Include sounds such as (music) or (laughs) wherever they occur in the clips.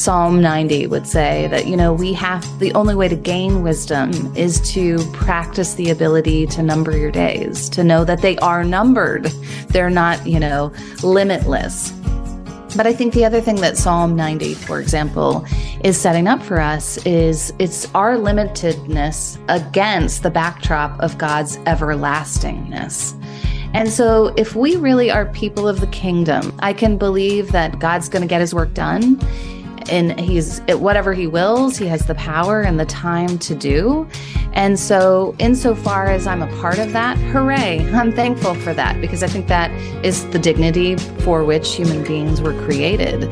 Psalm 90 would say that, you know, we have the only way to gain wisdom is to practice the ability to number your days, to know that they are numbered. They're not, you know, limitless. But I think the other thing that Psalm 90, for example, is setting up for us is it's our limitedness against the backdrop of God's everlastingness. And so, if we really are people of the kingdom, I can believe that God's going to get his work done and he's whatever he wills, he has the power and the time to do. And so, insofar as I'm a part of that, hooray, I'm thankful for that because I think that is the dignity for which human beings were created.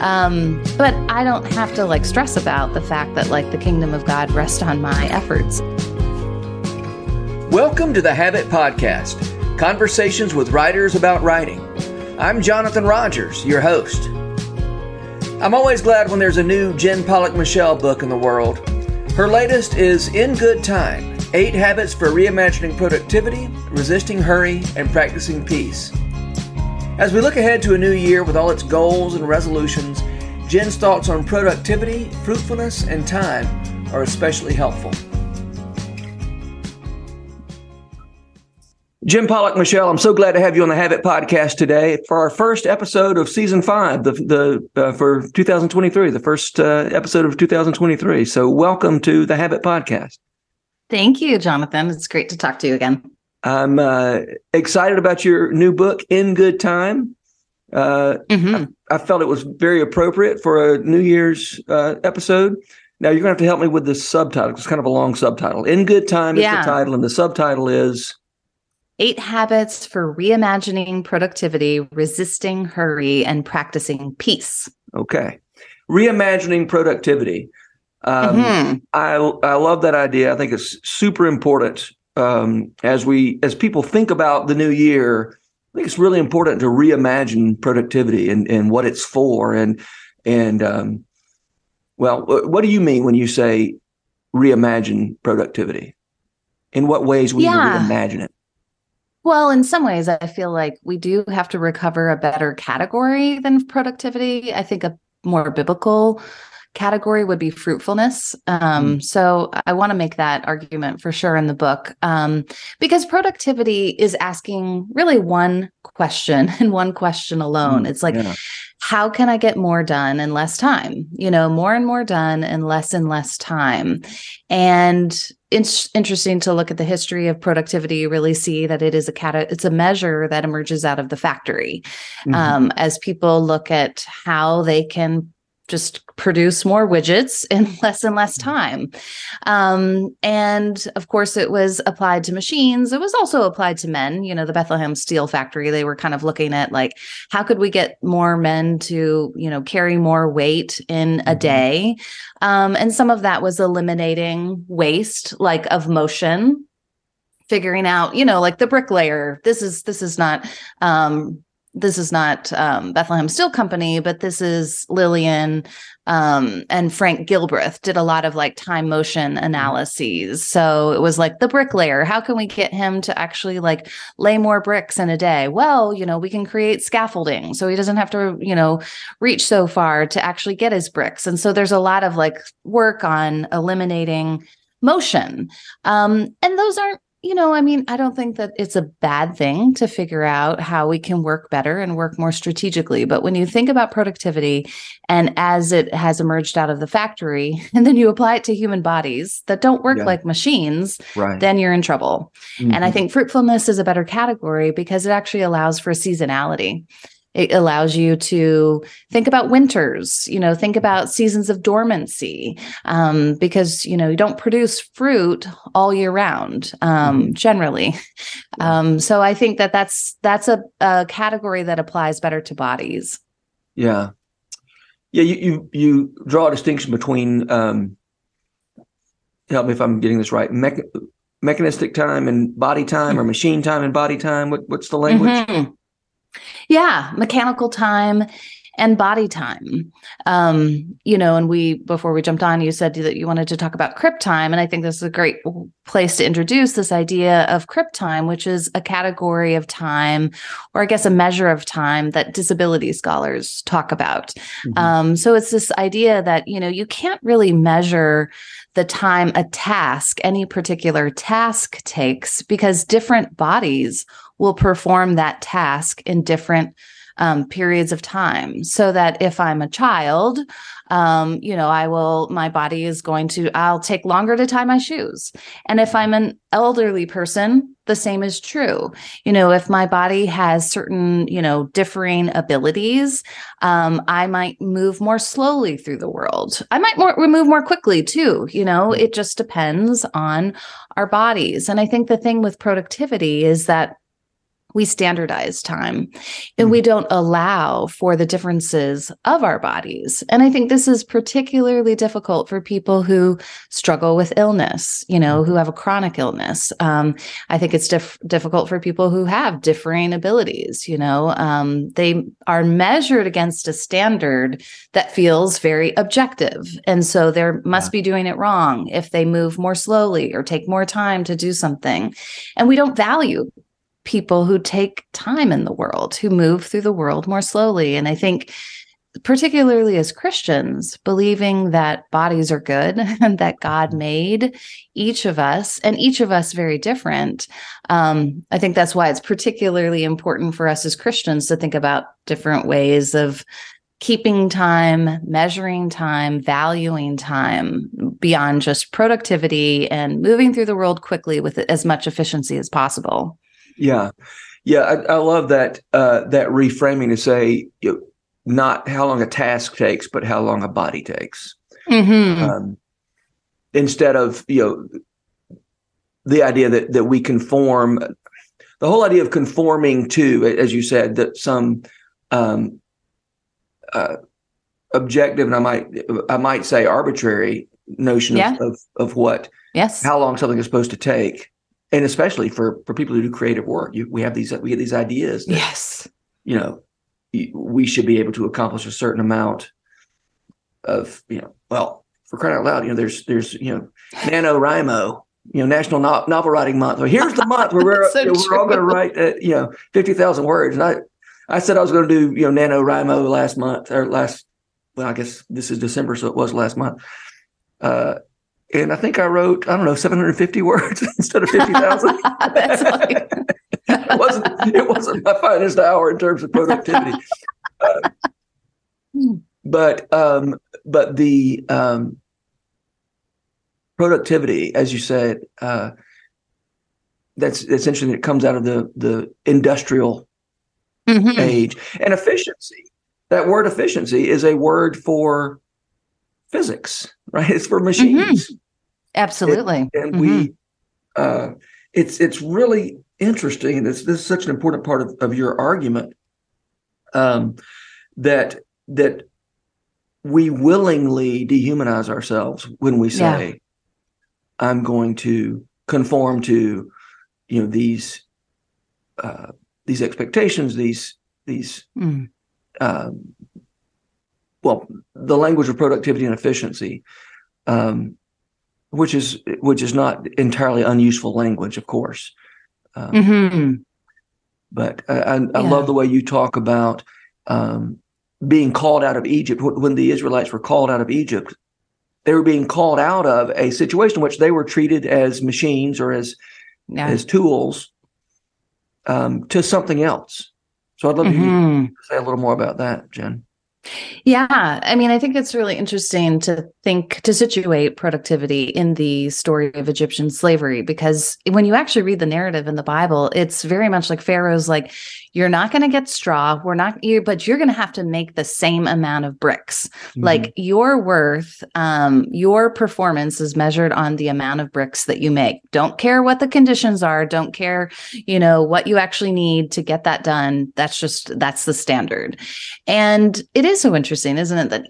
Um, but I don't have to like stress about the fact that like the kingdom of God rests on my efforts. Welcome to the Habit Podcast conversations with writers about writing. I'm Jonathan Rogers, your host. I'm always glad when there's a new Jen Pollock Michel book in the world. Her latest is In Good Time Eight Habits for Reimagining Productivity, Resisting Hurry, and Practicing Peace. As we look ahead to a new year with all its goals and resolutions, Jen's thoughts on productivity, fruitfulness, and time are especially helpful. Jen Pollock, Michel, I'm so glad to have you on the Habit podcast today for our first episode of season five, the the uh, for 2023, the first uh, episode of 2023. So, welcome to the Habit podcast. Thank you, Jonathan. It's great to talk to you again. I'm uh, excited about your new book, In Good Time. Uh, mm-hmm. I, I, felt it was very appropriate for a New Year's uh, episode. Now you're going to have to help me with the subtitle. It's kind of a long subtitle. In Good Time is yeah. the title, and the subtitle is Eight habits for reimagining productivity, resisting hurry, and practicing peace. Okay. Reimagining productivity. Um, mm-hmm. I I love that idea. I think it's super important um, as we as people think about the new year. I think it's really important to reimagine productivity and, and what it's for. And and um, well, what do you mean when you say reimagine productivity? In what ways will yeah. you reimagine it? Well, in some ways, I feel like we do have to recover a better category than productivity. I think a more biblical category would be fruitfulness. Um, mm. So I want to make that argument for sure in the book um, because productivity is asking really one question (laughs) and one question alone. Mm. It's like, yeah. how can I get more done in less time? You know, more and more done in less and less time. And it's interesting to look at the history of productivity you really see that it is a cat it's a measure that emerges out of the factory mm-hmm. um, as people look at how they can just produce more widgets in (laughs) less and less mm-hmm. time. Um, and of course, it was applied to machines. It was also applied to men. You know, the Bethlehem Steel Factory, they were kind of looking at like, how could we get more men to, you know, carry more weight in a mm-hmm. day? Um, and some of that was eliminating waste, like of motion figuring out you know like the bricklayer this is this is not um this is not um, Bethlehem Steel Company, but this is Lillian um, and Frank Gilbreth did a lot of like time motion analyses. So it was like the bricklayer. How can we get him to actually like lay more bricks in a day? Well, you know, we can create scaffolding so he doesn't have to, you know, reach so far to actually get his bricks. And so there's a lot of like work on eliminating motion. Um, and those aren't you know, I mean, I don't think that it's a bad thing to figure out how we can work better and work more strategically. But when you think about productivity and as it has emerged out of the factory, (laughs) and then you apply it to human bodies that don't work yeah. like machines, right. then you're in trouble. Mm-hmm. And I mm-hmm. think fruitfulness is a better category because it actually allows for seasonality. It allows you to think about winters, you know, think about seasons of dormancy, um, because, you know, you don't produce fruit all year round, um, mm-hmm. generally. Um, so I think that that's, that's a, a category that applies better to bodies. Yeah. Yeah. You, you, you draw a distinction between, um, help me if I'm getting this right, me- mechanistic time and body time or mm-hmm. machine time and body time. What, what's the language? Mm-hmm. Yeah, mechanical time and body time. Um, you know, and we before we jumped on, you said that you wanted to talk about crip time, and I think this is a great place to introduce this idea of crip time, which is a category of time, or I guess a measure of time that disability scholars talk about. Mm-hmm. Um, so it's this idea that you know you can't really measure the time a task, any particular task takes, because different bodies will perform that task in different um, periods of time so that if I'm a child, um, you know, I will, my body is going to, I'll take longer to tie my shoes. And if I'm an elderly person, the same is true. You know, if my body has certain, you know, differing abilities, um, I might move more slowly through the world. I might more move more quickly too. You know, it just depends on our bodies. And I think the thing with productivity is that we standardize time and we mm. don't allow for the differences of our bodies. And I think this is particularly difficult for people who struggle with illness, you know, who have a chronic illness. Um, I think it's diff- difficult for people who have differing abilities, you know, um, they are measured against a standard that feels very objective. And so they must be doing it wrong if they move more slowly or take more time to do something. And we don't value people who take time in the world, who move through the world more slowly. And I think, particularly as Christians, believing that bodies are good (laughs) and that God made each of us and each of us very different. Um, I think that's why it's particularly important for us as Christians to think about different ways of keeping time, measuring time, valuing time beyond just productivity and moving through the world quickly with as much efficiency as possible. Yeah, yeah, I, I love that uh, that reframing to say you know, not how long a task takes, but how long a body takes. Mm-hmm. Um, instead of you know the idea that that we conform, the whole idea of conforming to, as you said, that some um, uh, objective and I might I might say arbitrary notion yeah. of, of, of what yes how long something is supposed to take and especially for for people who do creative work you, we have these we get these ideas that, yes. you know we should be able to accomplish a certain amount of you know well for crying out loud you know there's there's you know NaNoWriMo you know national no- novel writing month. So here's the month where we're, (laughs) so you know, we're all going to write uh, you know 50,000 words. And i i said i was going to do you know NaNoWriMo last month or last well i guess this is december so it was last month. Uh and I think I wrote I don't know 750 words (laughs) instead of 50,000. (laughs) That's it wasn't it wasn't my finest hour in terms of productivity. Uh, but um, but the um, productivity, as you said, uh, that's that's interesting. It comes out of the the industrial mm-hmm. age and efficiency. That word efficiency is a word for physics, right? It's for machines. Mm-hmm. Absolutely. And, and mm-hmm. we, uh, it's it's really interesting, and this this is such an important part of, of your argument. Um, that that we willingly dehumanize ourselves when we say, yeah. "I'm going to conform to, you know, these uh, these expectations, these these." Mm. Um, well, the language of productivity and efficiency, um, which is which is not entirely unuseful language, of course. Um, mm-hmm. But I, I, I love the way you talk about um, being called out of Egypt. When the Israelites were called out of Egypt, they were being called out of a situation in which they were treated as machines or as yeah. as tools um, to something else. So I'd love mm-hmm. to say a little more about that, Jen. Yeah. I mean, I think it's really interesting to think to situate productivity in the story of Egyptian slavery because when you actually read the narrative in the Bible, it's very much like Pharaoh's like, you're not going to get straw. We're not, you, but you're going to have to make the same amount of bricks. Mm-hmm. Like your worth, um, your performance is measured on the amount of bricks that you make. Don't care what the conditions are. Don't care, you know, what you actually need to get that done. That's just, that's the standard. And it is so interesting, isn't it? That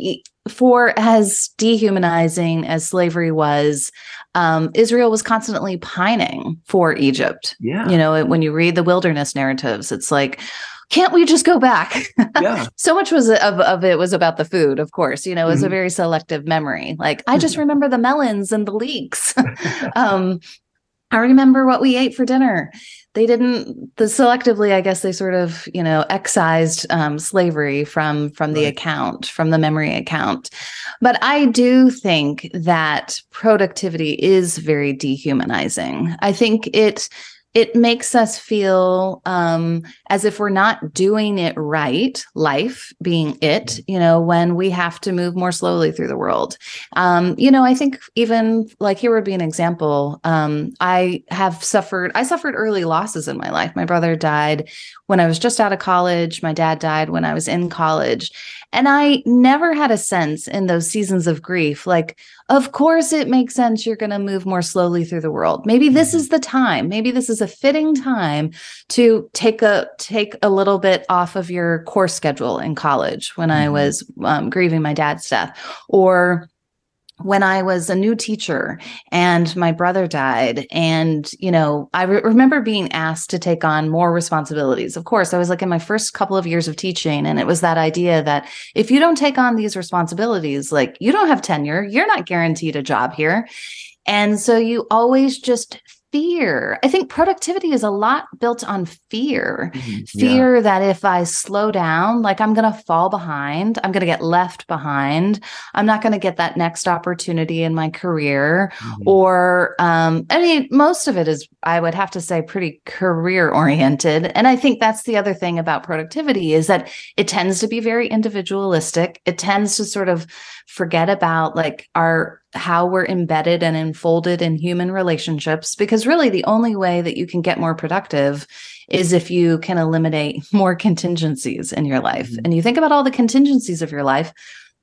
for as dehumanizing as slavery was, um, Israel was constantly pining for Egypt. Yeah. You know, when you read the wilderness narratives, it's like, can't we just go back? (laughs) Yeah. so much was of, of it was about the food, of course. You know, it was a very selective memory. Like I just remember the melons and the leeks. (laughs) (laughs) um, I remember what we ate for dinner. They didn't the selectively, I guess they sort of, you know, excised um, slavery from from the Right. account, from the memory account. But I do think that productivity is very dehumanizing. I think it it makes us feel um, as if we're not doing it right, life being it, you know, when we have to move more slowly through the world. Um, you know, I think even like here would be an example. Um, I have suffered, I suffered early losses in my life. My brother died when I was just out of college. My dad died when I was in college. And I never had a sense in those seasons of grief, like, of course, it makes sense you're going to move more slowly through the world. Maybe this Mhm. is the time. Maybe this is a fitting time to take a take a little bit off of your course schedule in college when I Mhm. was um, grieving my dad's death, or when I was a new teacher and my brother died. And, you know, I re- remember being asked to take on more responsibilities. Of course, I was like in my first couple of years of teaching. And it was that idea that if you don't take on these responsibilities, like you don't have tenure, you're not guaranteed a job here. And so you always just fear. I think productivity is a lot built on fear Mhm. fear that if I slow down, like I'm going to fall behind, I'm going to get left behind. I'm not going to get that next opportunity in my career. Mhm. Or, um, I mean, most of it is, I would have to say, pretty career oriented. And I think that's the other thing about productivity is that it tends to be very individualistic. It tends to sort of forget about like our how we're embedded and enfolded in human relationships because really the only way that you can get more productive is if you can eliminate (laughs) more contingencies in your life. Mhm. And you think about all the contingencies of your life,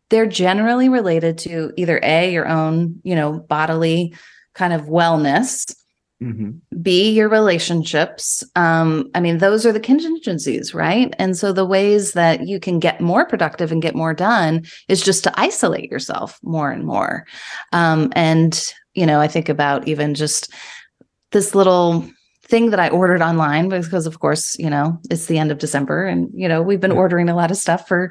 they're generally related to either A, your own, you know, bodily kind of wellness, Mhm. B, your relationships. Um, I mean, those are the contingencies, right? And so the ways that you can get more productive and get more done is just to isolate yourself more and more. Um, and, you know, I think about even just this little thing that I ordered online because, of course, you know, it's the end of December and, you know, we've been Yeah. ordering a lot of stuff for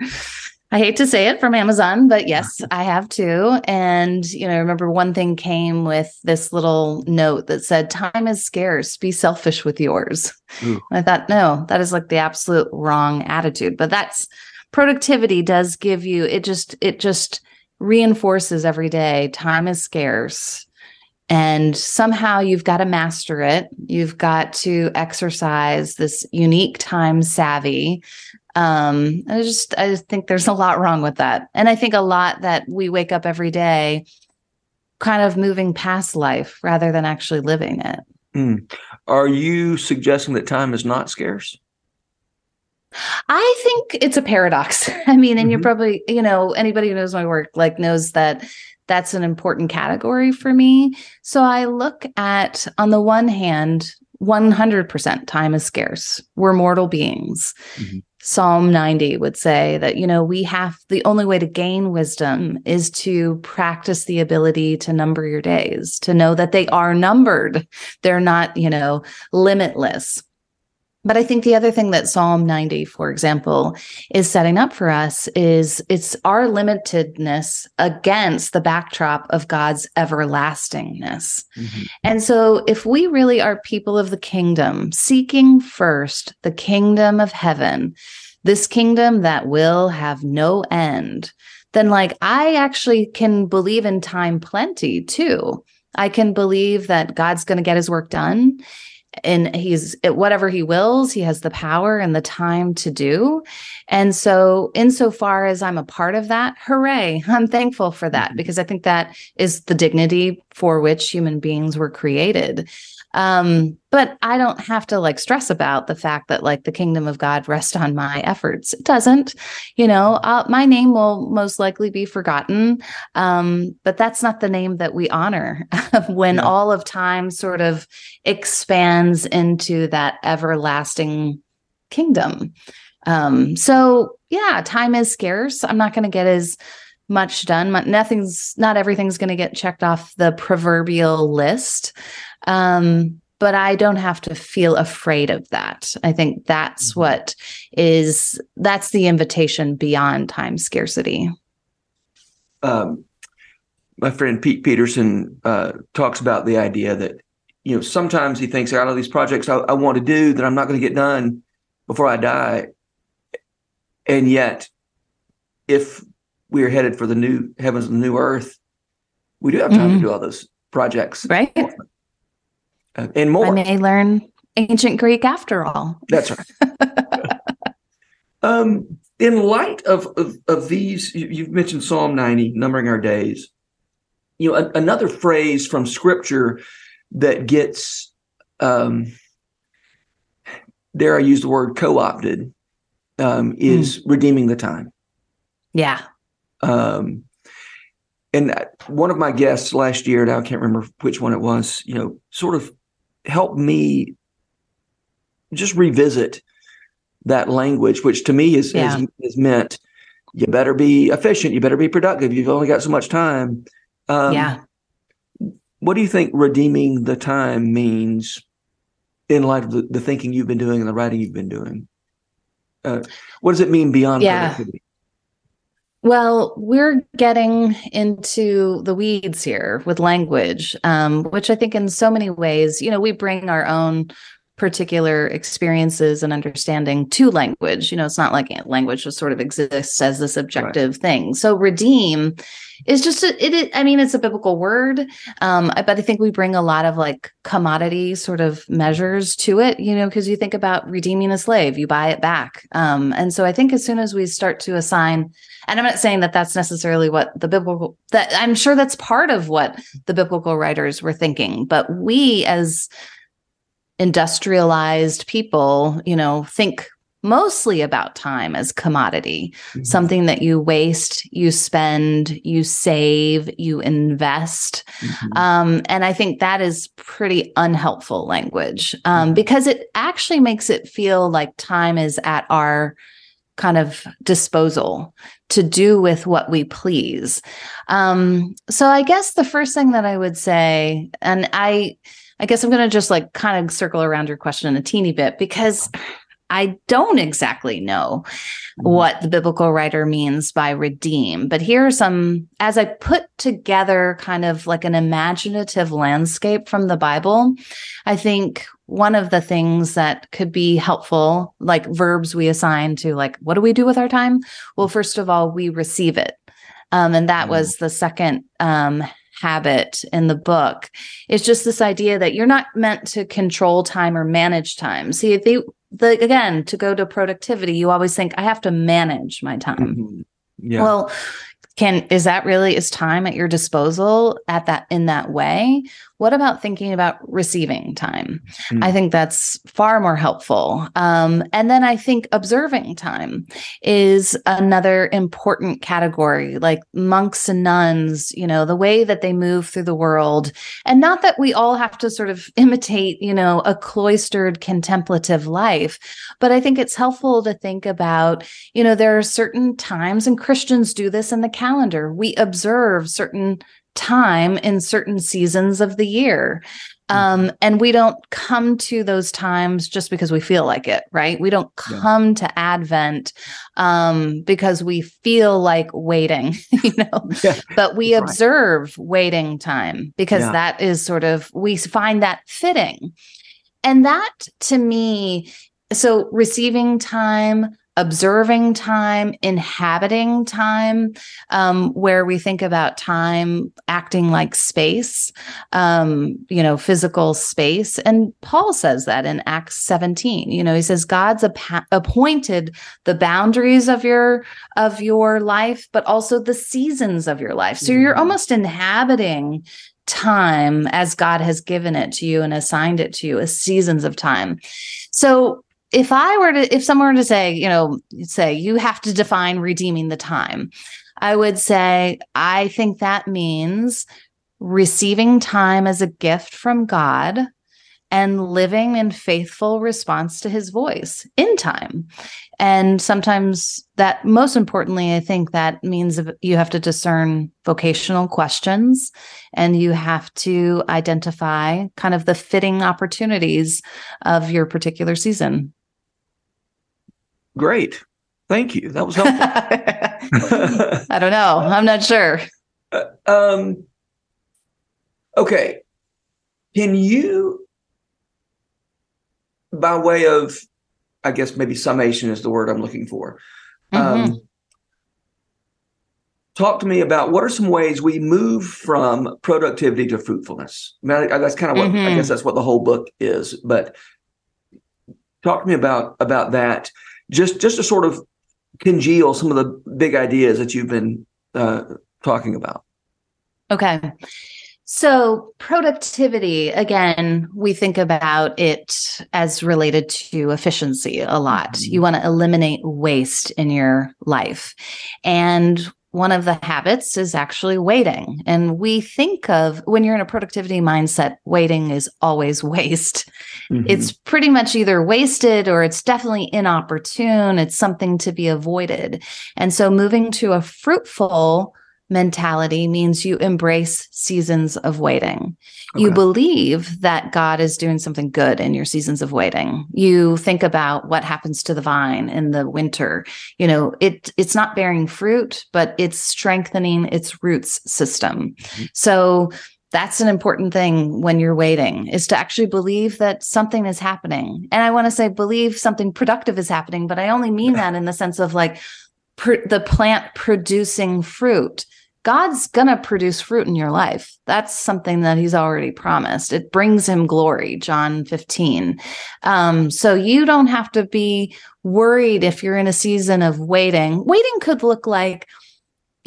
I hate to say it from Amazon, but yes, I have too. And, you know, I remember one thing came with this little note that said, time is scarce, be selfish with yours. Ooh. And I thought, no, that is like the absolute wrong attitude. But that's productivity does give you, it just, it just reinforces every day time is scarce. And somehow you've got to master it. You've got to exercise this unique time savvy um i just i just think there's a lot wrong with that and i think a lot that we wake up every day kind of moving past life rather than actually living it Mm. Are you suggesting that time is not scarce? i think it's a paradox (laughs) i mean and you're Mhm. probably you know anybody who knows my work like knows that that's an important category for me so i look at on the one hand 100% time is scarce we're mortal beings Mhm. Psalm 90 would say that, you know, we have the only way to gain wisdom is to practice the ability to number your days, to know that they are numbered. They're not, you know, limitless. But I think the other thing that Psalm 90, for example, is setting up for us is it's our limitedness against the backdrop of God's everlastingness. Mhm. And so, if we really are people of the kingdom, seeking first the kingdom of heaven, this kingdom that will have no end, then, like, I actually can believe in time plenty too. I can believe that God's going to get his work done and he's whatever he wills, he has the power and the time to do. And so, insofar as I'm a part of that, hooray, (laughs) I'm thankful for that Mhm. because I think that is the dignity for which human beings were created. Um, but I don't have to like stress about the fact that like the kingdom of God rests on my efforts. It doesn't, you know, uh, my name will most likely be forgotten. Um, but that's not the name that we honor (laughs) when Yeah. all of time sort of expands into that everlasting kingdom. Um, so yeah, time is scarce. I'm not going to get as much done. Nothing's, not everything's going to get checked off the proverbial list. Um, but I don't have to feel afraid of that. I think that's mm-hmm. what is that's the invitation beyond time scarcity. Um, my friend Pete Peterson uh, talks about the idea that you know sometimes he thinks out of these projects I, I want to do that I'm not going to get done before I die, and yet if we are headed for the new heavens and the new earth, we do have time mm-hmm. to do all those projects, right? Uh, and more. I may learn ancient Greek after all. That's right. (laughs) um, in light of, of, of these, you, have mentioned Psalm 90, numbering our days. You know, a, another phrase from Scripture that gets, um, dare I use the word co-opted, um, is mm. redeeming the time. Yeah. Um, and one of my guests last year, now I can't remember which one it was, you know, sort of helped me just revisit that language, which to me is, yeah. is, is meant you better be efficient, you better be productive. You've only got so much time. Um, yeah. What do you think redeeming the time means in light of the, the thinking you've been doing and the writing you've been doing? Uh, what does it mean beyond yeah. productivity? Well, we're getting into the weeds here with language, um, which I think in so many ways, you know, we bring our own particular experiences and understanding to language. You know, it's not like language just sort of exists as this objective right. thing. So redeem is just a, it. I mean, it's a biblical word, um, but I think we bring a lot of like commodity sort of measures to it. You know, because you think about redeeming a slave, you buy it back, um, and so I think as soon as we start to assign, and I'm not saying that that's necessarily what the biblical that I'm sure that's part of what the biblical writers were thinking, but we as industrialized people, you know, think mostly about time as commodity, mm-hmm. something that you waste, you spend, you save, you invest. Mm-hmm. Um, and I think that is pretty unhelpful language um, mm-hmm. because it actually makes it feel like time is at our kind of disposal to do with what we please. Um, so I guess the first thing that I would say, and I, I guess I'm going to just like kind of circle around your question a teeny bit because I don't exactly know mm-hmm. what the biblical writer means by redeem, but here are some, as I put together kind of like an imaginative landscape from the Bible, I think one of the things that could be helpful, like verbs we assign to, like, what do we do with our time? Well, first of all, we receive it. Um, and that mm-hmm. was the second um, habit in the book It's just this idea that you're not meant to control time or manage time. See, if they the again to go to productivity, you always think I have to manage my time. Mm-hmm. Yeah. Well, can is that really is time at your disposal at that in that way? What about thinking about receiving time? Mm. i think that's far more helpful. Um, and then i think observing time is another important category like monks and nuns you know the way that they move through the world. And not that we all have to sort of (laughs) imitate you know a cloistered contemplative life but i think it's helpful to think about you know there are certain times and christians do this in the calendar. We observe certain time in certain seasons of the year. Um, mm-hmm. and we don't come to those times just because we feel like it, right? We don't come yeah. to Advent um, because we feel like waiting, (laughs) you know, (laughs) yeah, but we observe right. waiting time because yeah. that is sort of, we find that fitting. And that to me, so receiving time, observing time, inhabiting time, um, where we think about time acting like space, um, you know, physical space. And Paul says that in Acts 17. You know, he says God's ap- appointed the boundaries of your of your life, but also the seasons of your life. So mm-hmm. you're almost inhabiting time as God has given it to you and assigned it to you as seasons of time. So if I were to, if someone were to say, you know, say you have to define redeeming the time, I would say, I think that means receiving time as a gift from God and living in faithful response to his voice in time. And sometimes that, most importantly, I think that means you have to discern vocational questions and you have to identify kind of the fitting opportunities of your particular season. Great. Thank you. That was helpful. (laughs) (laughs) I don't know. I'm not sure. Uh, um, okay. Can you, by way of, I guess maybe summation is the word I'm looking for. Mm-hmm. Um, talk to me about what are some ways we move from productivity to fruitfulness. I mean, I, that's kind of what mm-hmm. I guess that's what the whole book is. But talk to me about about that. Just just to sort of congeal some of the big ideas that you've been uh, talking about. Okay. So, productivity, again, we think about it as related to efficiency a lot. Mm-hmm. You want to eliminate waste in your life. And one of the habits is actually waiting. And we think of when you're in a productivity mindset, waiting is always (laughs) waste. Mm-hmm. It's pretty much either wasted or it's definitely inopportune. It's something to be avoided. And so moving to a fruitful mentality means you embrace seasons of waiting. Okay. You believe that God is doing something good in your seasons of waiting. You think about what happens to the vine in the winter. You know, it it's not bearing fruit, but it's strengthening its roots system. Mm-hmm. So that's an important thing when you're waiting is to actually believe that something is happening. And I want to say believe something productive is happening, but I only mean (laughs) that in the sense of like pr- the plant producing fruit God's going to produce fruit in your life. That's something that he's already promised. It brings him glory, John 15. Um, so you don't have to be worried if you're in a season of waiting. Waiting could look like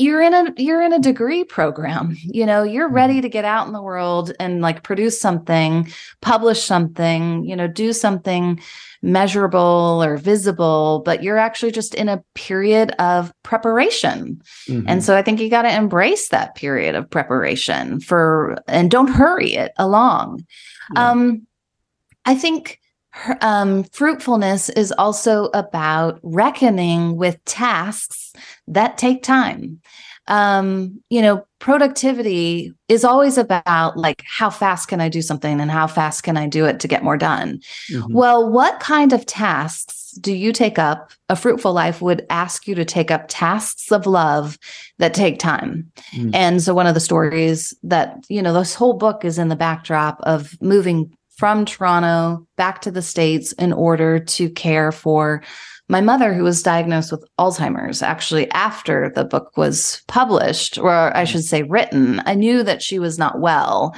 you're in a you're in a degree program you know you're ready mm-hmm. to get out in the world and like produce something publish something you know do something measurable or visible, but you're actually just in a period of preparation. Mm-hmm. And so I think you got to embrace that period of preparation for, and don't hurry it along. Yeah. Um, I think um, fruitfulness is also about reckoning with tasks that take time um, you know, productivity is always about like how fast can I do something and how fast can I do it to get more done. Mm-hmm. Well, what kind of tasks do you take up? A fruitful life would ask you to take up tasks of love that take time. Mm-hmm. And so one of the stories that, you know, this whole book is in the backdrop of moving from Toronto back to the States in order to care for my mother, who was diagnosed with Alzheimer's, actually after the book was published, or I mm-hmm. should say written, I knew that she was not well,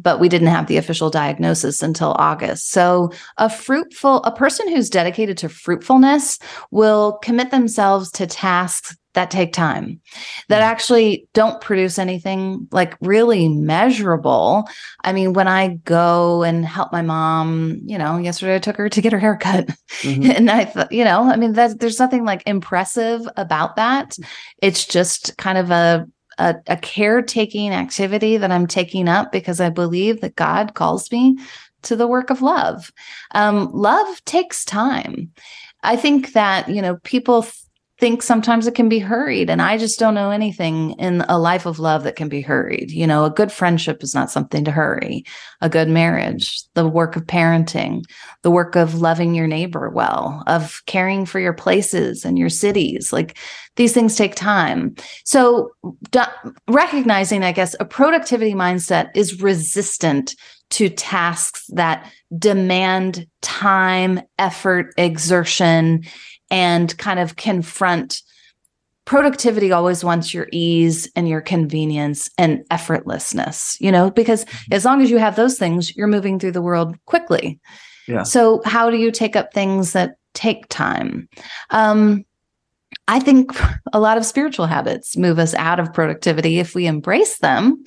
but we didn't have the official diagnosis until August. So a fruitful, a person who's dedicated to fruitfulness will commit themselves to tasks that take time that hmm. actually don't produce anything like really measurable i mean when i go and help my mom you know yesterday i took her to get her hair cut mm-hmm. (laughs) and i thought you know i mean there's nothing like impressive about that it's just kind of a a, a caretaking activity that i'm taking up because i believe that god calls me to the work of love. Um, love takes time. I think that you know people think sometimes it can be hurried and i just don't know anything in a life of love that can be hurried. You know a good friendship is not something to hurry. A good marriage the work of parenting the work of loving your neighbor well of caring for your places and your cities. Like these things take time. So recognizing i guess a productivity mindset is resistant to tasks that demand time effort exertion and kind of confront productivity always wants your ease and your convenience and effortlessness you know because mm-hmm. as long as you have those things you're moving through the world quickly. Yeah. So how do you take up things that take time? Um i think (laughs) a lot of spiritual habits move us out of productivity if we embrace them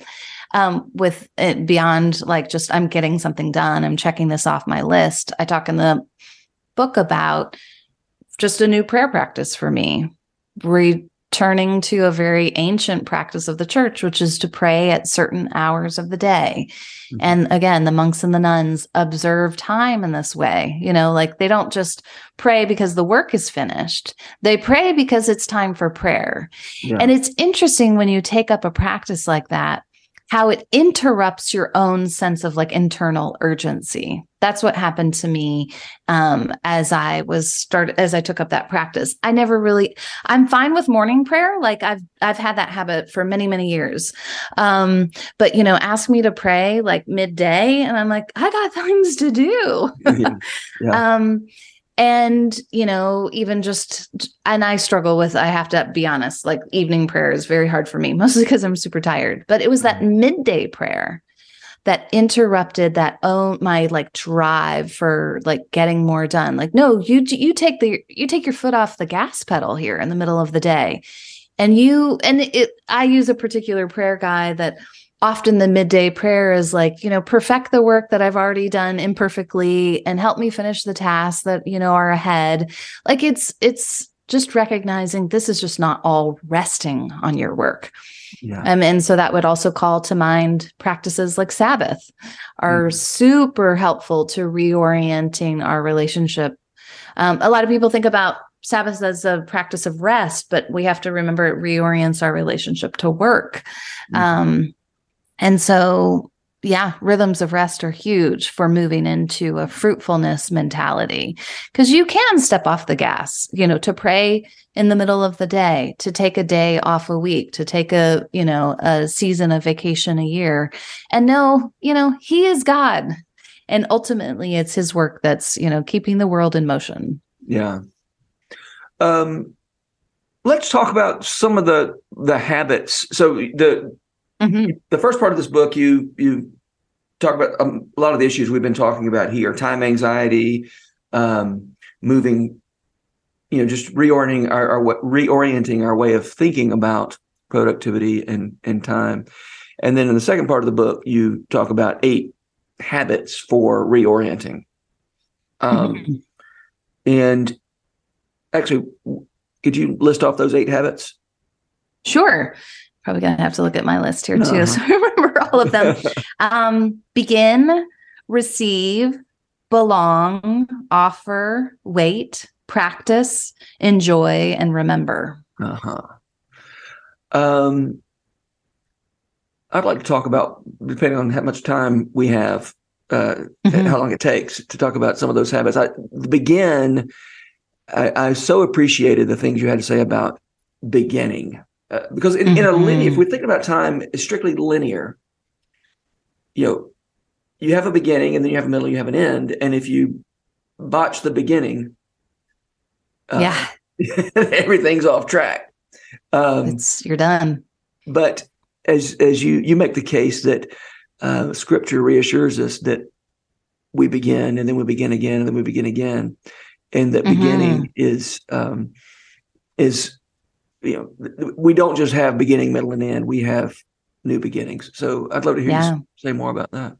um, with it beyond like just i'm getting something done. I'm checking this off my list. I talk in the book about just a new prayer practice for me. returning to a very ancient practice of the church, which is to pray at certain hours of the day. Mm-hmm. And again, the monks and the nuns observe time in this way. You know, like they don't just pray because the work is finished, they pray because it's time for prayer. Yeah. And it's interesting when you take up a practice like that how it interrupts your own sense of like internal urgency. That's what happened to me um, as I was started as I took up that practice. I never really. I'm fine with morning prayer. Like I've I've had that habit for many many years. Um, but you know, ask me to pray like midday, and I'm like, I got (laughs) things to do. (laughs) yeah. Yeah. Um, and you know even just and i struggle with i have to be honest like evening prayer is very hard for me (laughs) mostly because i'm super tired but it was that mm-hmm. midday prayer that interrupted that own my like drive for like getting more done like no you you take the you take your foot off the gas pedal here in the middle of the day and you and it i use a particular prayer guide that often the midday prayer is like, you know, perfect the work that I've already done imperfectly and help me finish the tasks that, you know, are ahead. Like it's, it's just recognizing this is just not all resting on your work. Yeah. Um, and so that would also call to mind practices like Sabbath are mm. super helpful to reorienting our relationship. Um, a lot of people think about Sabbath as a practice of rest, but we have to remember it reorients our relationship to work. Mm. Um, and so, yeah, rhythms of rest are huge for moving into a fruitfulness mentality because you can step off the gas, you know, to pray in the middle of the day, to take a day off a week, to take a, you know, a season of vacation a year and know, you know, he is God. And ultimately it's his work that's, you know, keeping the world in motion. Yeah. Um let's talk about some of the the habits. So the Mm-hmm. The first part of this book, you you talk about um, a lot of the issues we've been talking about here: time anxiety, um, moving, you know, just reorienting our, our reorienting our way of thinking about productivity and and time. And then in the second part of the book, you talk about eight habits for reorienting. Um, mm-hmm. And actually, could you list off those eight habits? Sure probably gonna have to look at my list here too, (laughs) uh-huh. so I remember all of them. um, begin, receive, belong, offer, wait, practice, enjoy, and remember. Uh huh. Um, I'd like to talk about, depending on how much time we have, uh, mm-hmm. how long it takes to talk about some of those habits. I begin. I, I so appreciated the things you had to say about beginning uh, because in, mm-hmm. in, a linear, if mm-hmm. we think about time it's strictly linear, you know, you have a beginning and then you have a middle, you have an end, and if you botch the beginning, uh, yeah, (laughs) everything's off track. Um, it's you're done. But as as you you make the case that uh, Scripture reassures us that we begin and then we begin again and then we begin again, and that mm-hmm. beginning is um, is you know, we don't just have beginning, middle, and end. We have new beginnings. So I'd love to hear yeah. you say more about that.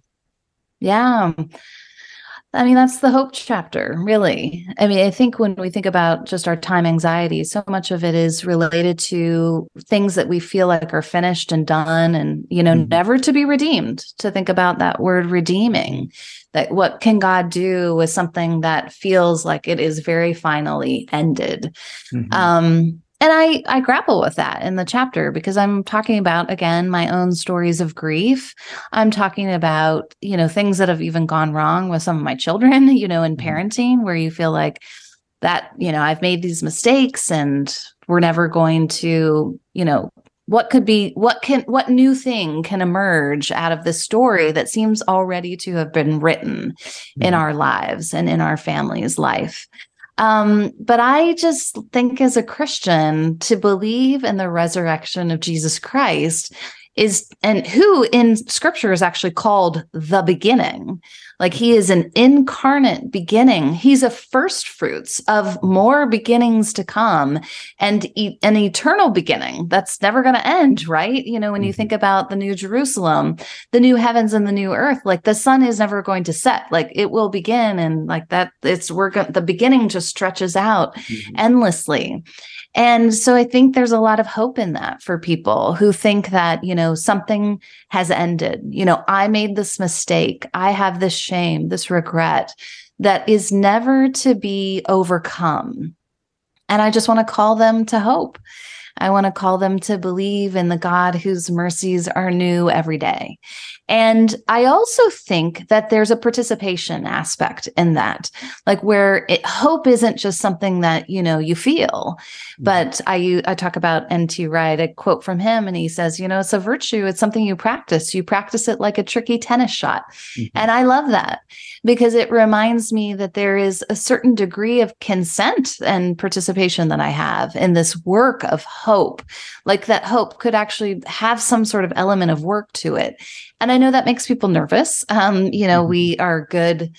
Yeah. I mean, that's the hope chapter, really. I mean, I think when we think about just our time anxiety, so much of it is related to things that we feel like are finished and done and, you know, mm-hmm. never to be redeemed. To think about that word redeeming, that what can God do with something that feels like it is very finally ended? Mm-hmm. Um, and I I grapple with that in the chapter because I'm talking about again my own stories of grief. I'm talking about, you know, things that have even gone wrong with some of my children, (laughs) you know, in mm-hmm. parenting where you feel like that, you know, I've made these mistakes and we're never going to, you know, what could be what can what new thing can emerge out of this story that seems already to have been written mm-hmm. in our lives and in our family's life um, but I just think as a Christian to believe in the resurrection of Jesus Christ is and who in scripture is actually called the beginning. Like he is an incarnate beginning. He's a first fruits of more beginnings to come and e- an eternal beginning that's never going to end right? You know when you mm-hmm. think about the new jerusalem the new heavens and the new earth like the sun is never going to set. Like it will begin and like that it's we're going the beginning just stretches out mm-hmm. endlessly And so I think there's a lot of hope in that for people who think that, you know, something has ended. You know, I made this mistake. I have this shame, this regret that is never to be overcome. And I just want to call them to hope. I want to call them to believe in the God whose mercies are new every day. And I also think that there's a participation aspect in that, like where it, hope isn't just something that, you know, you feel, mm-hmm. but I, I talk about N.T. Wright, a quote from him, and he says, you know, it's a virtue. It's something you practice. You practice it like a tricky tennis shot. Mm-hmm. And I love that because it reminds me that there is a certain degree of consent and participation that I have in this work of hope. Like that hope could actually have some sort of element of work to it. And I know that makes people nervous. Um, you know, mm-hmm. we are good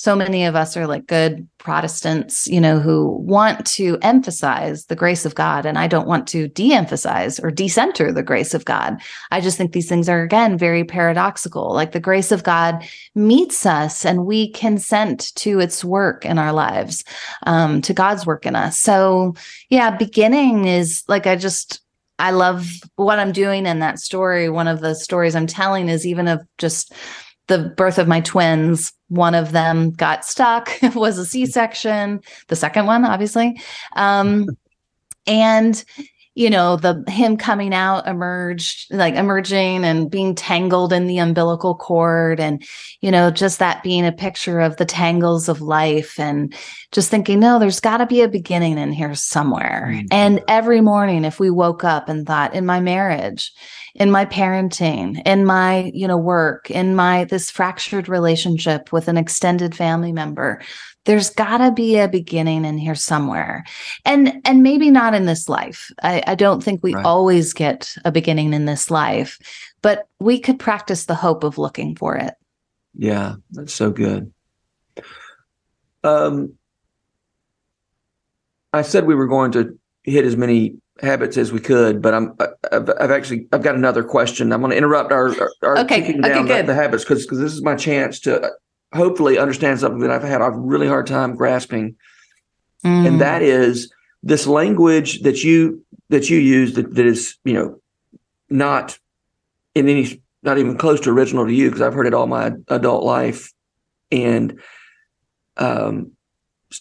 so many of us are like good Protestants, you know, who want to emphasize the grace of God. And I don't want to de emphasize or decenter the grace of God. I just think these things are, again, very paradoxical. Like the grace of God meets us and we consent to its work in our lives, um, to God's work in us. So, yeah, beginning is like, I just, I love what I'm doing in that story. One of the stories I'm telling is even of just, the birth of my twins, one of them got stuck, (laughs) was a C section, the second one, obviously. Um, (laughs) and you know the him coming out emerged like emerging and being tangled in the umbilical cord and you know just that being a picture of the tangles of life and just thinking no there's got to be a beginning in here somewhere mm-hmm. and every morning if we woke up and thought in my marriage in my parenting, in my, you know, work, in my this fractured relationship with an extended family member. There's gotta be a beginning in here somewhere. And and maybe not in this life. I, I don't think we right. always get a beginning in this life, but we could practice the hope of looking for it. Yeah, that's so good. Um I said we were going to hit as many habits as we could, but I'm I've, I've actually I've got another question. I'm going to interrupt our our, okay. kicking okay, down the, the, habits because because this is my chance to hopefully understand something that I've had a really hard time grasping, mm. and that is this language that you that you use that, that is you know not in any not even close to original to you because I've heard it all my adult life, and um,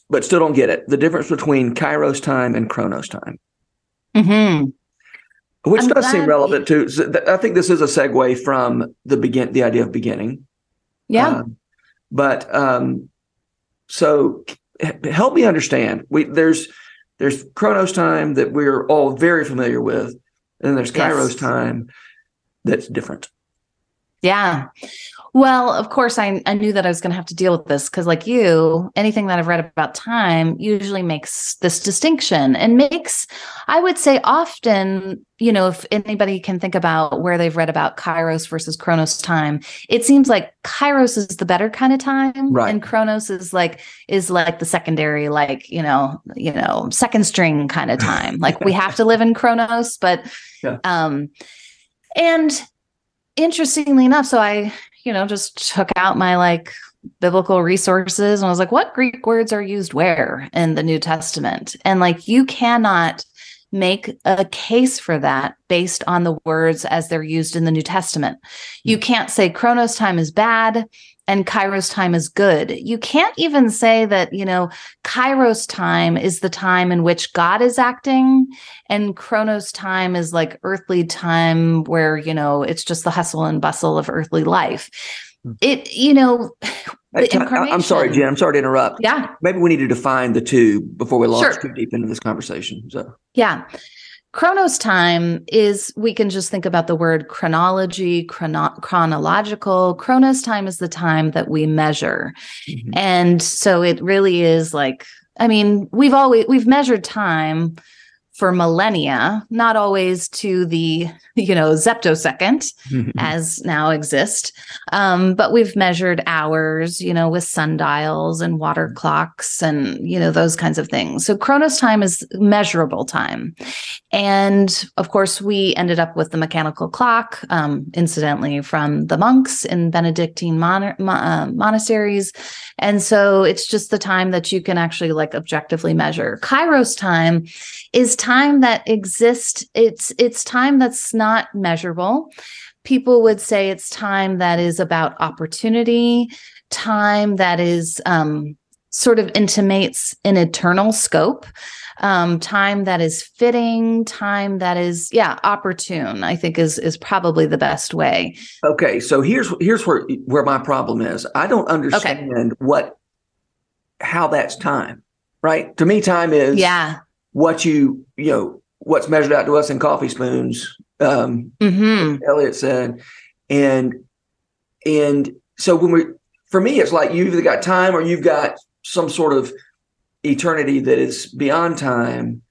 but still don't get it. The difference between Kairos time and Chronos time. Mm-hmm. Which I'm does seem relevant too. I think this is a segue from the begin the idea of beginning. Yeah. Um, but um, so help me understand. We there's there's Chronos time that we're all very familiar with, and there's Kairos yes. time that's different. Yeah. Well, of course, I, I knew that I was going to have to deal with this because, like you, anything that I've read about time usually makes this distinction and makes, I would say, often, you know, if anybody can think about where they've read about Kairos versus Chronos time, it seems like Kairos is the better kind of time, right. and Chronos is like is like the secondary, like you know, you know, second string kind of (laughs) time. like we have to live in Chronos, but, yeah. um, and interestingly enough, so I you know, just took out my like biblical resources and I was like, what Greek words are used where in the New Testament? And like, you cannot make a case for that based on the words as they're used in the New Testament. You hmm. can't say Chronos time is bad and Kairos time is good. You can't even say that, you know, Kairos time is the time in which God is acting and Chronos time is like earthly time where, you know, it's just the hustle and bustle of earthly life. Hmm. It, you know, I'm sorry, Jen. I'm sorry to interrupt. Yeah. Maybe we need to define the two before we launch sure. too deep into this conversation. So, yeah. Chronos time is, we can just think about the word chronology, chrono- chronological. Chronos time is the time that we measure. Mm-hmm. And so it really is like, I mean, we've always, we've measured time for millennia, not always to the you know zeptosecond (laughs) as now exist, um, but we've measured hours, you know, with sundials and water clocks and you know those kinds of things. So Chronos time is measurable time, and of course we ended up with the mechanical clock, um, incidentally from the monks in Benedictine mon- uh, monasteries, and so it's just the time that you can actually like objectively measure. Kairos time is time time that exists it's it's time that's not measurable. People would say it's time that is about opportunity time that is um, sort of intimates an eternal scope um, time that is fitting time that is yeah opportune i think is is probably the best way. Okay so here's here's where where my problem is. I don't understand okay. what how that's time right? To me time is yeah what you you know what's measured out to us in coffee spoons um mm-hmm. eliot said. And and so when we for me it's like you've either got time or you've got some sort of eternity that is beyond time.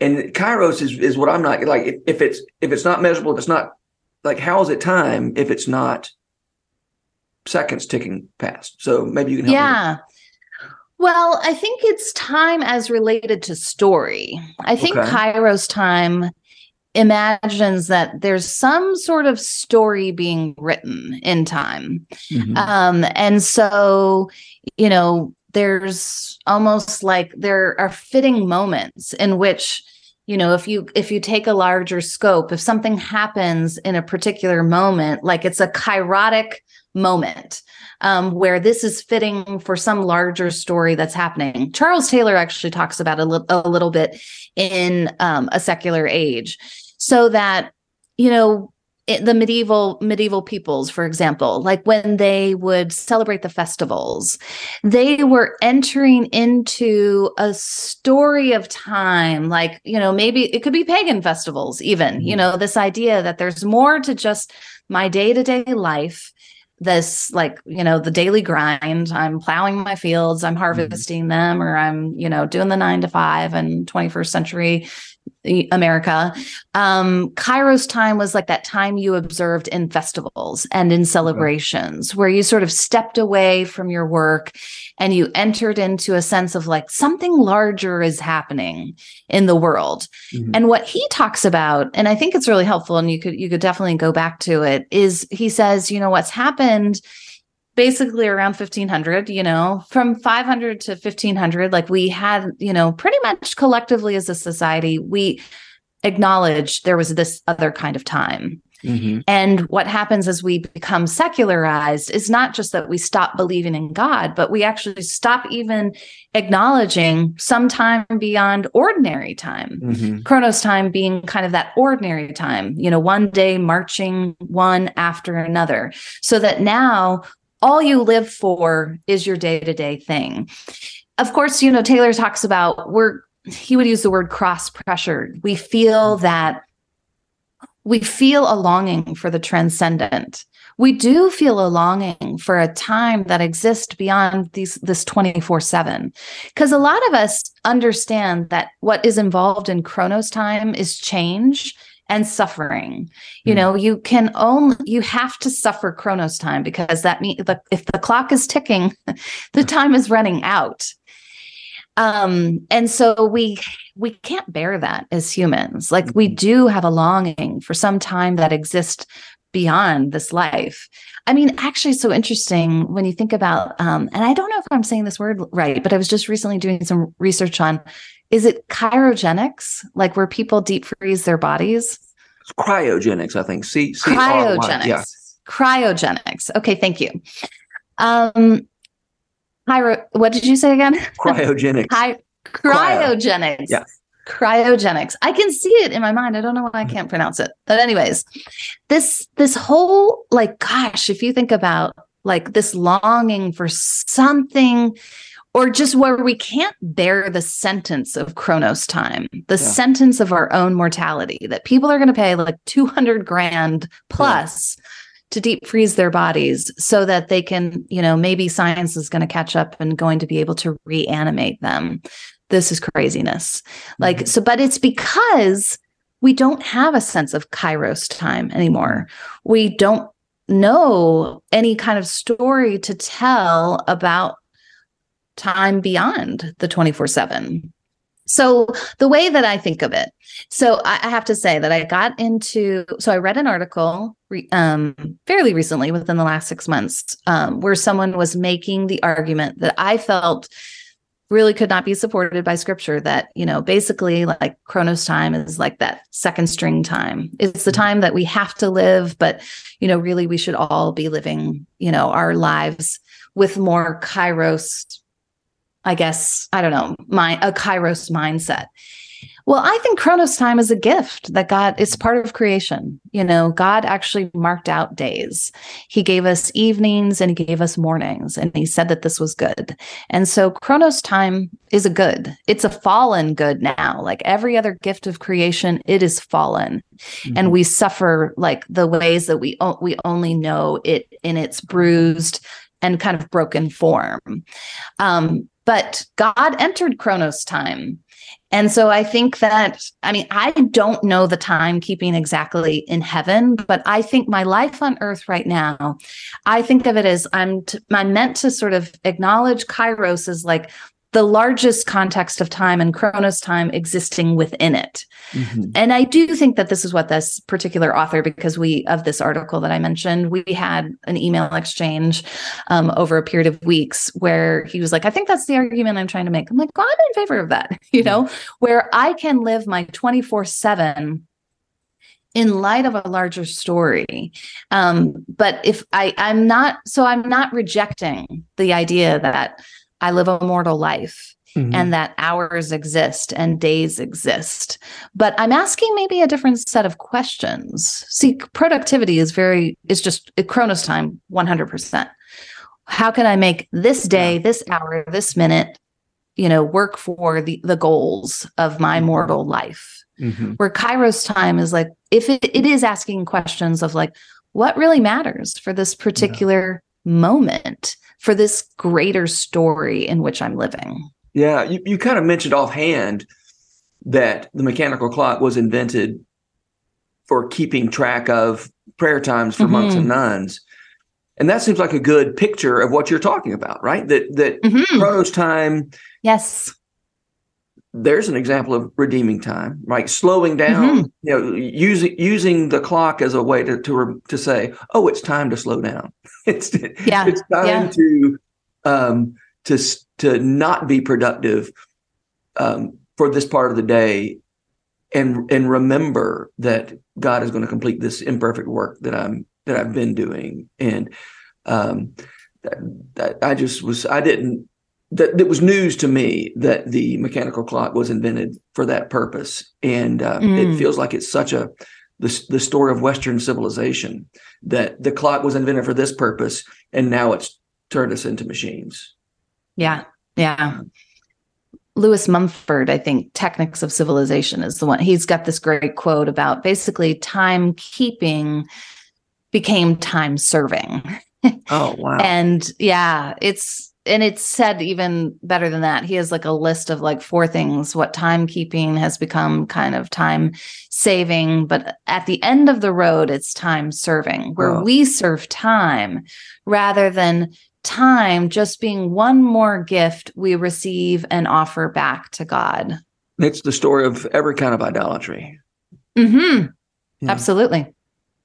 And kairos is, is what i'm not like if, if it's if it's not measurable if it's not like how is it time if it's not seconds ticking past? So maybe you can help yeah well i think it's time as related to story i think okay. kairos time imagines that there's some sort of story being written in time mm-hmm. um and so you know there's almost like there are fitting moments in which you know if you if you take a larger scope if something happens in a particular moment like it's a kairotic moment um, where this is fitting for some larger story that's happening. Charles taylor actually talks about a, li- a little bit in um, a secular age so that you know it, the medieval medieval peoples for example like when they would celebrate the festivals they were entering into a story of time like you know maybe it could be pagan festivals even you mm-hmm. know this idea that there's more to just my day-to-day life this like you know the daily grind i'm plowing my fields i'm mm-hmm. harvesting mm-hmm. them or i'm you know doing the 9 to 5 and 21st century America. Um, Kairos time was like that time you observed in festivals and in celebrations where you sort of stepped away from your work and you entered into a sense of like something larger is happening in the world. Mm-hmm. And what he talks about, and I think it's really helpful, and you could you could definitely go back to it, is he says, you know, what's happened basically around 1500 you know from 500 to 1500 like we had you know pretty much collectively as a society we acknowledged there was this other kind of time mm-hmm. and what happens as we become secularized is not just that we stop believing in god but we actually stop even acknowledging some time beyond ordinary time mm-hmm. chronos time being kind of that ordinary time you know one day marching one after another so that now all you live for is your day-to-day thing. Of course you know taylor talks about we're he would use the word cross pressured we feel that we feel a longing for the transcendent. We do feel a longing for a time that exists beyond these this 24/7 because a lot of us understand that what is involved in chronos time is change and suffering. You hmm. know, you can only you have to suffer chronos time because that means if the clock is ticking, (laughs) the time is running out. Um, and so we we can't bear that as humans. Like we mm-hmm. do have a longing for some time that exists beyond this life. I mean, actually, so interesting when you think about, um, and I don't know if I'm saying this word right, but I was just recently doing some research on is it cryogenics, like where people deep freeze their bodies? Cryogenics, I think. C cryogenics. Yeah. Cryogenics. Okay, thank you. Um, Hi, what did you say again? Cryogenics. Hi, cryogenics. Cryo. Yeah. Cryogenics. I can see it in my mind. I don't know why I can't pronounce it. But anyways, this this whole like gosh, if you think about like this longing for something or just where we can't bear the sentence of chronos time the yeah. sentence of our own mortality that people are going to pay like 200 grand plus yeah. to deep freeze their bodies so that they can you know maybe science is going to catch up and going to be able to reanimate them this is craziness mm-hmm. like so but it's because we don't have a sense of kairos time anymore we don't know any kind of story to tell about time beyond the 24 7. So, the way that I think of it, so I have to say that I got into, so I read an article um, fairly recently within the last six months um, where someone was making the argument that I felt really could not be supported by scripture that you know basically like chronos time is like that second string time it's the Mm-hmm. time that we have to live but you know really we should all be living you know our lives with more kairos i guess i don't know my a kairos mindset. Well i think chronos time is a gift that god it's part of creation. You know god actually marked out days. He gave us evenings and he gave us mornings and he said that this was good. And so chronos time is a good. It's a fallen good now. Like every other gift of creation it is fallen. And we suffer like the ways that we o- we only know it in its bruised and kind of broken form. Um but god entered chronos time. And so I think that, I mean, I don't know the timekeeping exactly in heaven, but I think my life on earth right now, I think of it as I'm, t- I'm meant to sort of acknowledge Kairos as like the largest context of time and Chronos time existing within it. Mhm. And I do think that this is what this particular author, because we, of this article that I mentioned, we had an email exchange um, over a period of weeks where he was like, I think that's the argument I'm trying to make. I'm like, well, I'm in favor of that, (laughs) you know, where I can live my 24 7 in light of a larger story. Um, but if I, I'm not, so I'm not rejecting the idea that I live a mortal life Mhm. and that hours exist and days exist. But I'm asking maybe a different set of questions. See, productivity is very, is just it Chronos time 100%. How can I make this day, this hour, this minute, you know, work for the, the goals of my Mhm. mortal life? Mhm. Where Kairos time is like, if it, it is asking questions of like, what really matters for this particular moment, for this greater story in which I'm living? Yeah, you, you kind of mentioned offhand that the mechanical clock was invented for keeping track of prayer times for monks Mhm. and nuns. And that seems like a good picture of what you're talking about, right? That that Mhm. Chronos time, Yes. There's an example of redeeming time, right? Slowing down, you know, using using the clock as a way to to to say, "Oh, it's time to slow down." (laughs) It's Yeah, it's time yeah. to um to to not be productive um for this part of the day and and remember that God is going to complete this imperfect work that I'm that I've been doing and um that, that I just was I didn't that it was news to me that the mechanical clock was invented for that purpose and uh, it Mm. feels like it's such a the, the story of western civilization that the clock was invented for this purpose and now it's turned us into machines Yeah. Yeah. Lewis Mumford, I think, Techniques of Civilization is the one. He's got this great quote about basically timekeeping became time serving. oh wow (laughs) And yeah, it's and it's said even better than that. He has like a list of like four things what timekeeping has become kind of time saving, but at the end of the road, it's time serving, where Oh. we serve time rather than time just being one more gift we receive and offer back to God. it's the story of every kind of idolatry hmm Yeah. Absolutely.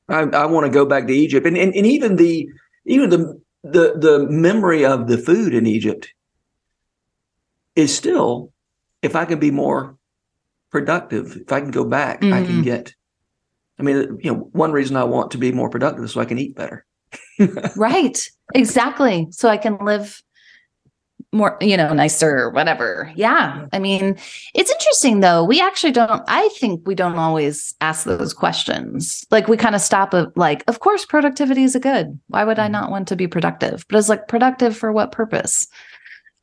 I, I want to go back to Egypt, and, and and even the even the the the memory of the food in Egypt is still, if I can be more productive, if I can go back, I can Mhm. get. I mean, you know, one reason I want to be more productive is so I can eat better. (laughs) Right. Exactly. So I can live more, you know, nicer whatever. Yeah. I mean, it's interesting though. We actually don't, I think we don't always ask those questions. Like we kind of stop at like, of course, productivity is a good. Why would I Mhm. not want to be productive? But it's like productive for what purpose?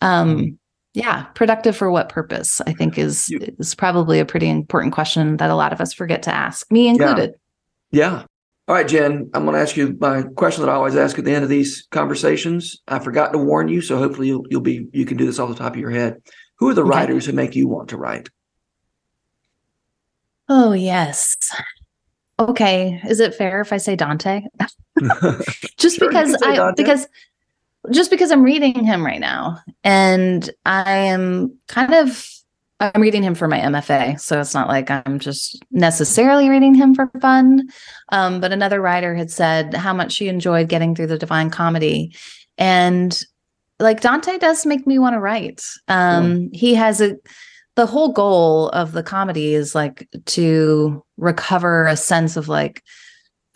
Um, yeah, productive for what purpose? I think is is probably a pretty important question that a lot of us forget to ask, me included. Yeah. All right, Jen, I'm going to ask you my question that I always ask at the end of these conversations. I forgot to warn you, so hopefully you'll, you'll be you can do this off the top of your head. Who are the Okay. writers who make you want to write? Oh, yes. Okay. Is it fair if I say Dante? (laughs) just Sure, because I Dante. because just because I'm reading him right now and I am kind of I'm reading him for my MFA, so it's not like I'm just necessarily reading him for fun. Um, but another writer had said how much she enjoyed getting through the Divine Comedy, and like Dante does make me want to write. Um, he has a the whole goal of the comedy is like to recover a sense of like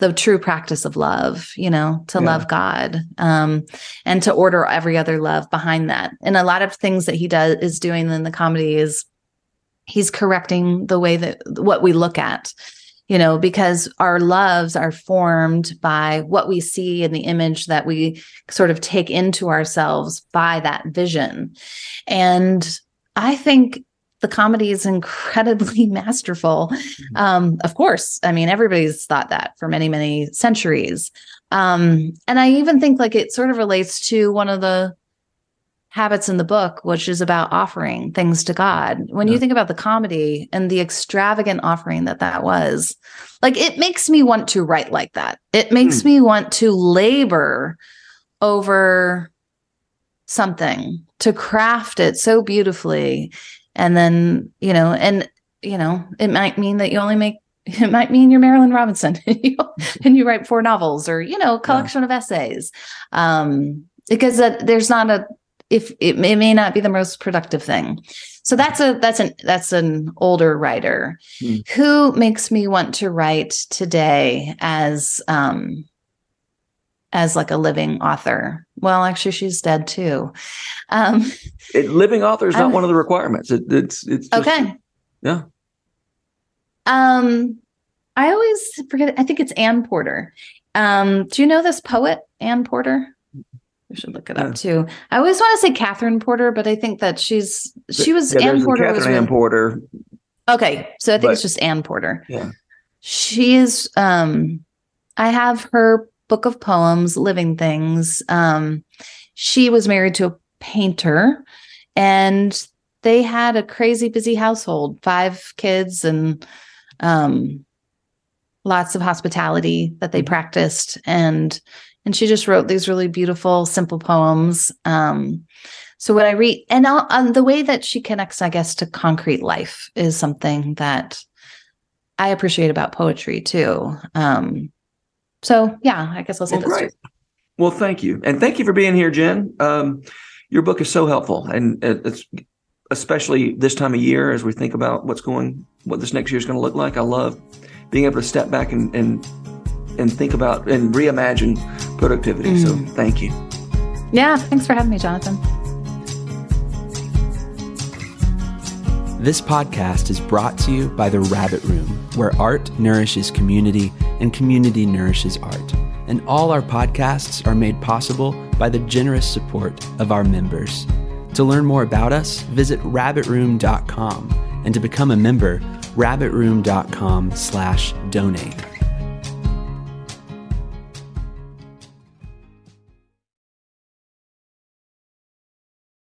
the true practice of love, you know, to Yeah. love God, um, and to order every other love behind that. And a lot of things that he does is doing in the comedy is he's correcting the way that what we look at you know because our loves are formed by what we see in the image that we sort of take into ourselves by that vision and i think the comedy is incredibly (laughs) masterful um of course i mean everybody's thought that for many many centuries um and i even think like it sort of relates to one of the habits in the book, which is about offering things to God. When you think about the comedy and the extravagant offering that that was, like it makes me want to write like that. It makes me want to labor over something to craft it so beautifully. And then, you know, and, you know, it might mean that you only make (laughs) it might mean you're Marilynne Robinson (laughs) and you write four novels or, you know, a collection of essays. Um, because that, there's not a if it may, it may not be the most productive thing. So that's a that's an that's an older writer Hmm. who makes me want to write today as um as like a living author. Well, actually she's dead too. Um It, living author is not Um, one of the requirements. It, it's it's just, okay. Yeah. Um I always forget I think it's Anne Porter. Um do you know this poet Anne Porter? We should look it Uh, up too. I always want to say Katherine Porter, but I think that she's she was Yeah, Anne Porter Katherine was Anne Porter. Okay, so I think it's just Anne Porter. Yeah. She is um I have her book of poems, Living Things. Um she was married to a painter and they had a crazy busy household, five kids and um lots of hospitality that they Mhm. practiced and and she just wrote these really beautiful simple poems um so when I read, and um, the way that she connects, I guess, to concrete life is something that I appreciate about poetry too. Um, so yeah, I guess I'll say Well, great. two. Well, thank you, and thank you for being here, Jen. Um, your book is so helpful, and it's especially this time of year as we think about what's going, what this next year is going to look like. I love being able to step back and and and think about and reimagine productivity. So, Mm. thank you. Yeah, thanks for having me, Jonathan. This podcast is brought to you by The Rabbit Room, where art nourishes community and community nourishes art. And all our podcasts are made possible by the generous support of our members. To learn more about us, visit rabbitroom.com. And to become a member, rabbitroom.com slash donate.